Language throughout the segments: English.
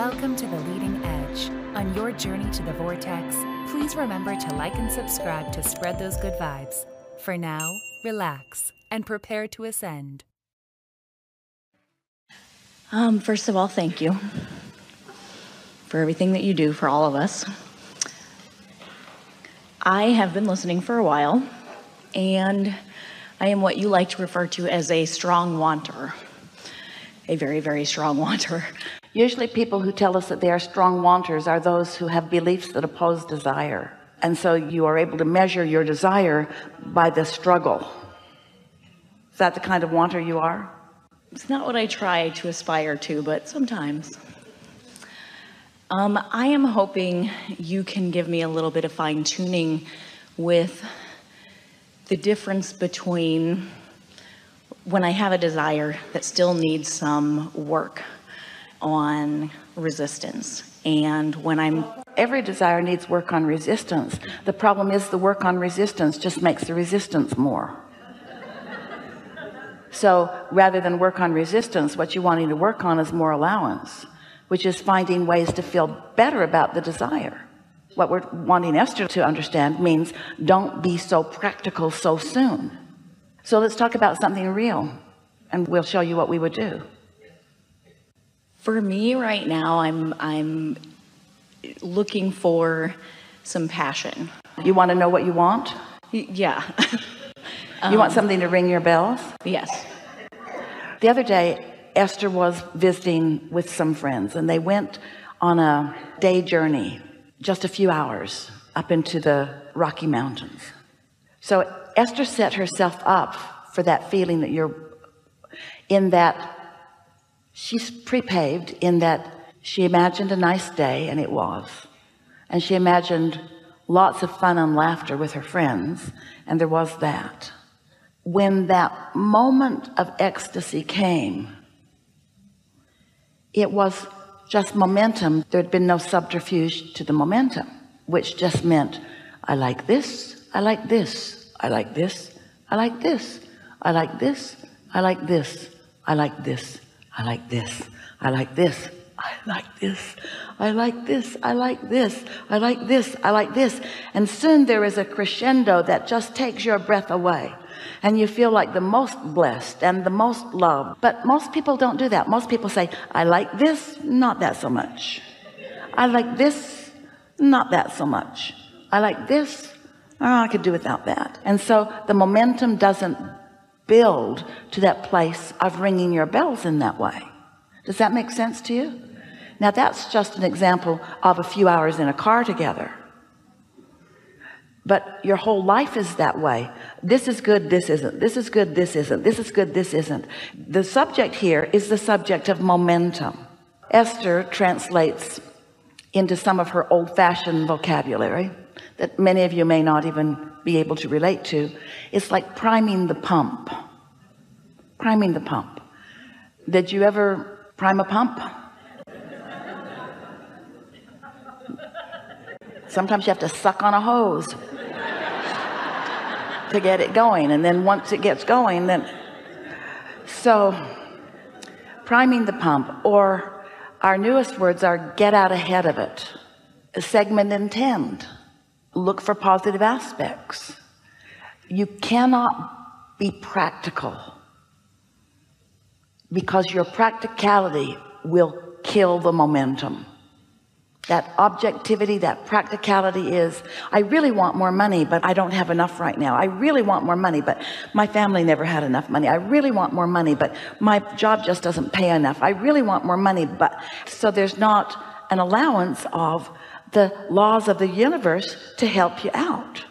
Welcome to the leading edge. On your journey to the vortex, please remember to like and subscribe to spread those good vibes. For now, relax and prepare to ascend. Um, first of all, thank you for everything that you do for all of us. I have been listening for a while, and I am what you like to refer to as a strong wanter. A very, very strong wanter. Usually people who tell us that they are strong wanters are those who have beliefs that oppose desire. And so you are able to measure your desire by the struggle. Is that the kind of wanter you are? It's not what I try to aspire to, but sometimes. Um, I am hoping you can give me a little bit of fine tuning with the difference between when I have a desire that still needs some work on resistance. And when I'm every desire needs work on resistance. The problem is the work on resistance just makes the resistance more. So rather than work on resistance what you wanting to work on is more allowance which is finding ways to feel better about the desire. What we're wanting Esther to understand means don't be so practical so soon. So let's talk about something real and we'll show you what we would do for me right now, I'm I'm looking for some passion. You want to know what you want? yeah. you want something to ring your bells? Yes. The other day, Esther was visiting with some friends and they went on a day journey, just a few hours up into the Rocky Mountains. So Esther set herself up for that feeling that you're in that she's prepaved in that she imagined a nice day and it was. And she imagined lots of fun and laughter with her friends and there was that. When that moment of ecstasy came it was just momentum. There had been no subterfuge to the momentum which just meant I like this I like this I like this I like this I like this I like this I like this I like this. I like this. I like this. I like this. I like this. I like this. I like this. And soon there is a crescendo that just takes your breath away. And you feel like the most blessed and the most loved. But most people don't do that. Most people say I like this not that so much. I like this not that so much. I like this oh, I could do without that. And so the momentum doesn't build to that place of ringing your bells in that way. Does that make sense to you? Now that's just an example of a few hours in a car together. But your whole life is that way. This is good this isn't. This is good this isn't. This is good this isn't. The subject here is the subject of momentum. Esther translates into some of her old-fashioned vocabulary that many of you may not even be able to relate to it's like priming the pump. Priming the pump. Did you ever prime a pump? Sometimes you have to suck on a hose to get it going and then once it gets going then so priming the pump or our newest words are get out ahead of it. Segment intend look for positive aspects. You cannot be practical because your practicality will kill the momentum. That objectivity that practicality is I really want more money but I don't have enough right now. I really want more money but my family never had enough money. I really want more money but my job just doesn't pay enough. I really want more money but so there's not an allowance of the laws of the universe to help you out.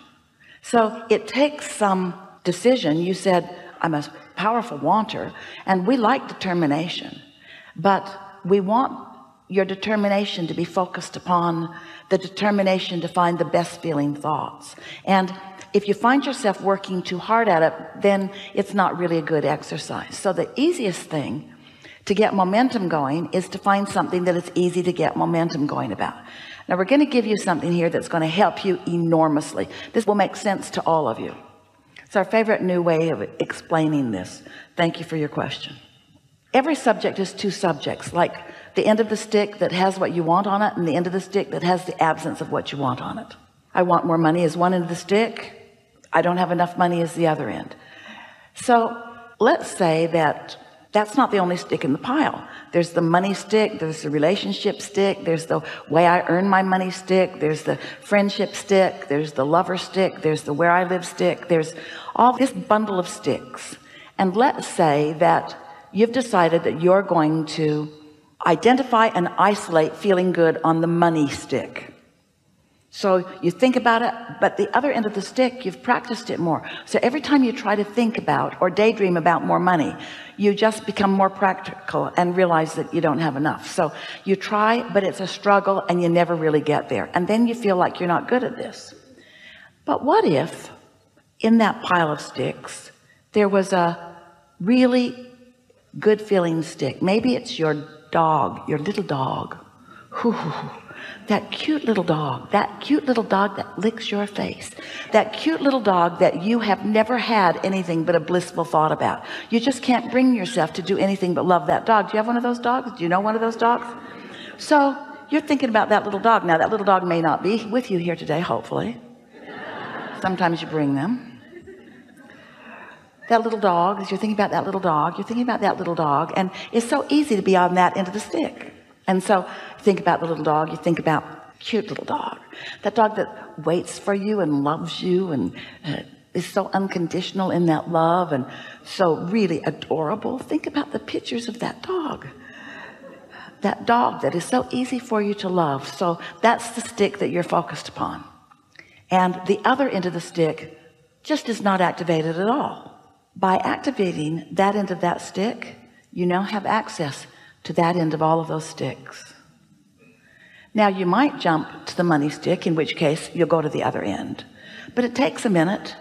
So it takes some decision. You said I'm a powerful wanter and we like determination. But we want your determination to be focused upon the determination to find the best feeling thoughts. And if you find yourself working too hard at it then it's not really a good exercise. So the easiest thing to get momentum going is to find something that it's easy to get momentum going about now we're going to give you something here that's going to help you enormously. This will make sense to all of you. It's our favorite new way of explaining this. Thank you for your question. Every subject is two subjects like the end of the stick that has what you want on it and the end of the stick that has the absence of what you want on it. I want more money is one end of the stick. I don't have enough money is the other end. So let's say that that's not the only stick in the pile. There's the money stick there's the relationship stick there's the way I earn my money stick there's the friendship stick there's the lover stick there's the where I live stick. There's all this bundle of sticks. And let's say that you've decided that you're going to identify and isolate feeling good on the money stick so you think about it but the other end of the stick you've practiced it more. So every time you try to think about or daydream about more money you just become more practical and realize that you don't have enough. So you try but it's a struggle and you never really get there. And then you feel like you're not good at this. But what if in that pile of sticks there was a really good feeling stick? Maybe it's your dog your little dog that cute little dog that cute little dog that licks your face that cute little dog that you have never had anything but a blissful thought about. You just can't bring yourself to do anything but love that dog. Do you have one of those dogs? Do you know one of those dogs? So you're thinking about that little dog. Now that little dog may not be with you here today hopefully. Sometimes you bring them. That little dog as you're thinking about that little dog you're thinking about that little dog and it's so easy to be on that end of the stick and so think about the little dog you think about cute little dog. That dog that waits for you and loves you and uh, is so unconditional in that love and so really adorable. Think about the pictures of that dog. That dog that is so easy for you to love. So that's the stick that you're focused upon. And the other end of the stick just is not activated at all. By activating that end of that stick you now have access to that end of all of those sticks. Now you might jump to the money stick in which case you'll go to the other end. But it takes a minute.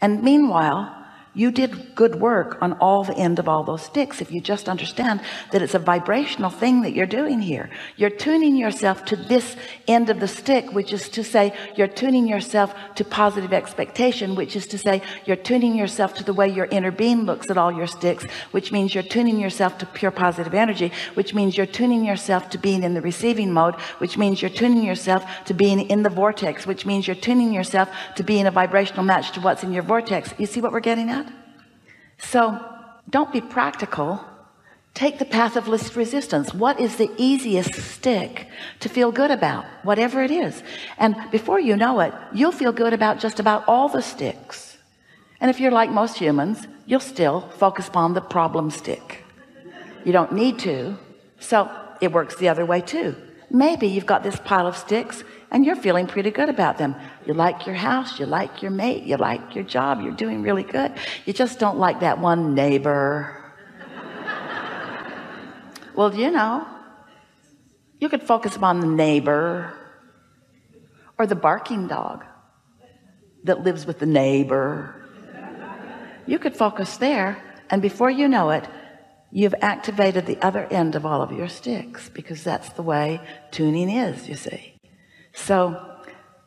And meanwhile you did good work on all the end of all those sticks if you just understand that it's a vibrational thing that you're doing here. You're tuning yourself to this end of the stick which is to say you're tuning yourself to positive expectation which is to say you're tuning yourself to the way your inner being looks at all your sticks which means you're tuning yourself to pure positive energy which means you're tuning yourself to being in the receiving mode which means you're tuning yourself to being in the vortex which means you're tuning yourself to being a vibrational match to what's in your vortex. You see what we're getting at so don't be practical. Take the path of least resistance. What is the easiest stick to feel good about? Whatever it is. And before you know it you'll feel good about just about all the sticks. And if you're like most humans you'll still focus upon the problem stick. You don't need to. So it works the other way too. Maybe you've got this pile of sticks and you're feeling pretty good about them. You like your house you like your mate you like your job you're doing really good. You just don't like that one neighbor. Well you know you could focus upon the neighbor or the barking dog that lives with the neighbor. You could focus there and before you know it you've activated the other end of all of your sticks because that's the way tuning is you see so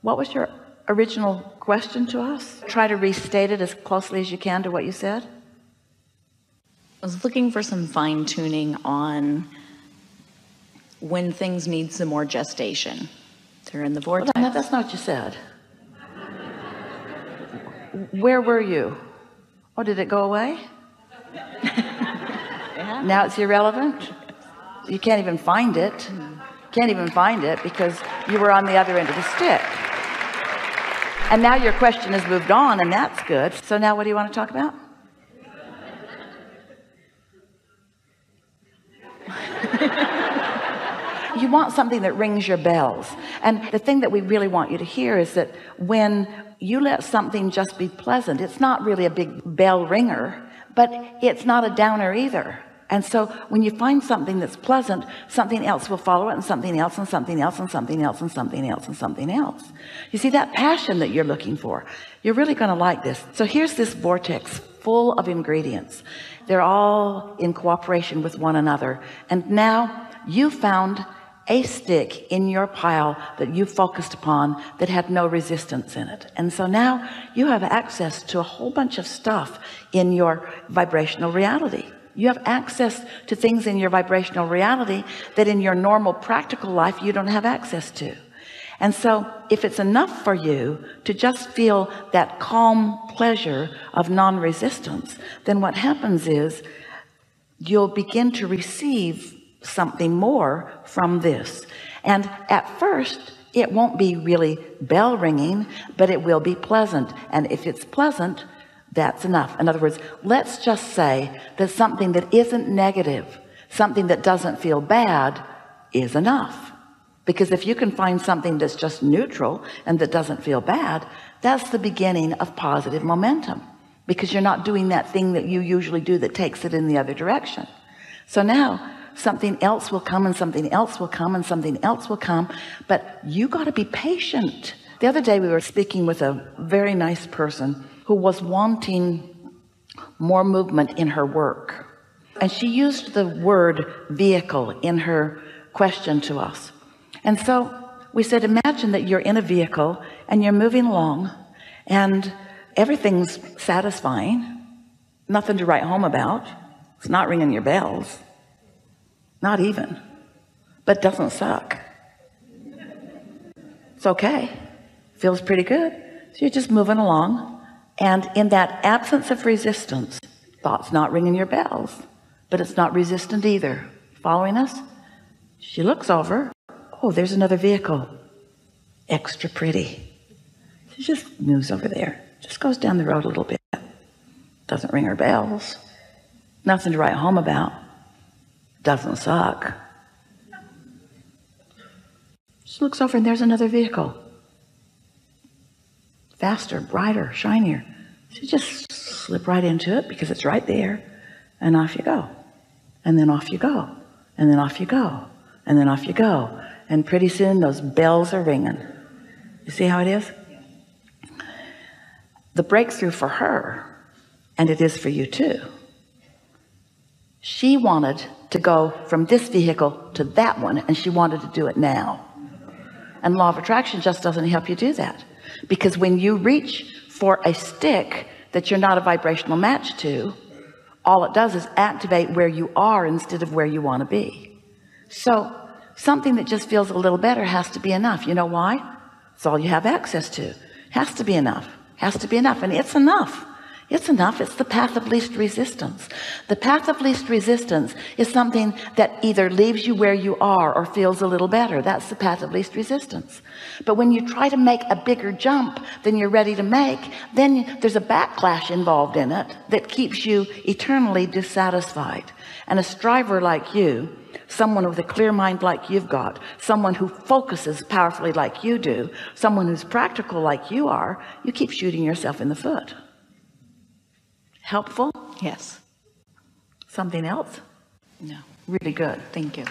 what was your original question to us? Try to restate it as closely as you can to what you said. I was looking for some fine-tuning on when things need some more gestation. They're in the vortex. well, that's not what you said. Where were you? Oh did it go away? Yeah. now it's irrelevant? You can't even find it hmm. Can't even find it because you were on the other end of the stick. And now your question has moved on and that's good. So now what do you want to talk about? You want something that rings your bells. And the thing that we really want you to hear is that when you let something just be pleasant it's not really a big bell ringer but it's not a downer either and so when you find something that's pleasant something else will follow it and something else and something else and something else and something else and something else. You see that passion that you're looking for you're really going to like this. So here's this vortex full of ingredients. They're all in cooperation with one another. And now you found a stick in your pile that you focused upon that had no resistance in it. And so now you have access to a whole bunch of stuff in your vibrational reality you have access to things in your vibrational reality that in your normal practical life you don't have access to. And so if it's enough for you to just feel that calm pleasure of non-resistance then what happens is you'll begin to receive something more from this. And at first it won't be really bell ringing but it will be pleasant. And if it's pleasant that's enough. In other words let's just say that something that isn't negative something that doesn't feel bad is enough. Because if you can find something that's just neutral and that doesn't feel bad that's the beginning of positive momentum. Because you're not doing that thing that you usually do that takes it in the other direction. So now something else will come and something else will come and something else will come but you got to be patient the other day we were speaking with a very nice person who was wanting more movement in her work. And she used the word vehicle in her question to us. And so we said imagine that you're in a vehicle and you're moving along and everything's satisfying. Nothing to write home about. It's not ringing your bells. Not even. But doesn't suck. It's okay feels pretty good. So you're just moving along. And in that absence of resistance thoughts not ringing your bells but it's not resistant either. Following us? She looks over. Oh there's another vehicle. Extra pretty. She just moves over there. Just goes down the road a little bit. Doesn't ring her bells. Nothing to write home about. Doesn't suck. She looks over and there's another vehicle faster brighter shinier. So you just slip right into it because it's right there and off you go. And then off you go. And then off you go. And then off you go. And pretty soon those bells are ringing. You see how it is? The breakthrough for her and it is for you too. She wanted to go from this vehicle to that one and she wanted to do it now. And law of attraction just doesn't help you do that because when you reach for a stick that you're not a vibrational match to all it does is activate where you are instead of where you want to be. So something that just feels a little better has to be enough. You know why? It's all you have access to. Has to be enough. Has to be enough and it's enough it's enough. It's the path of least resistance. The path of least resistance is something that either leaves you where you are or feels a little better. That's the path of least resistance. But when you try to make a bigger jump than you're ready to make then there's a backlash involved in it that keeps you eternally dissatisfied. And a striver like you someone with a clear mind like you've got someone who focuses powerfully like you do someone who's practical like you are you keep shooting yourself in the foot helpful? Yes. Something else? No. Really good. Thank you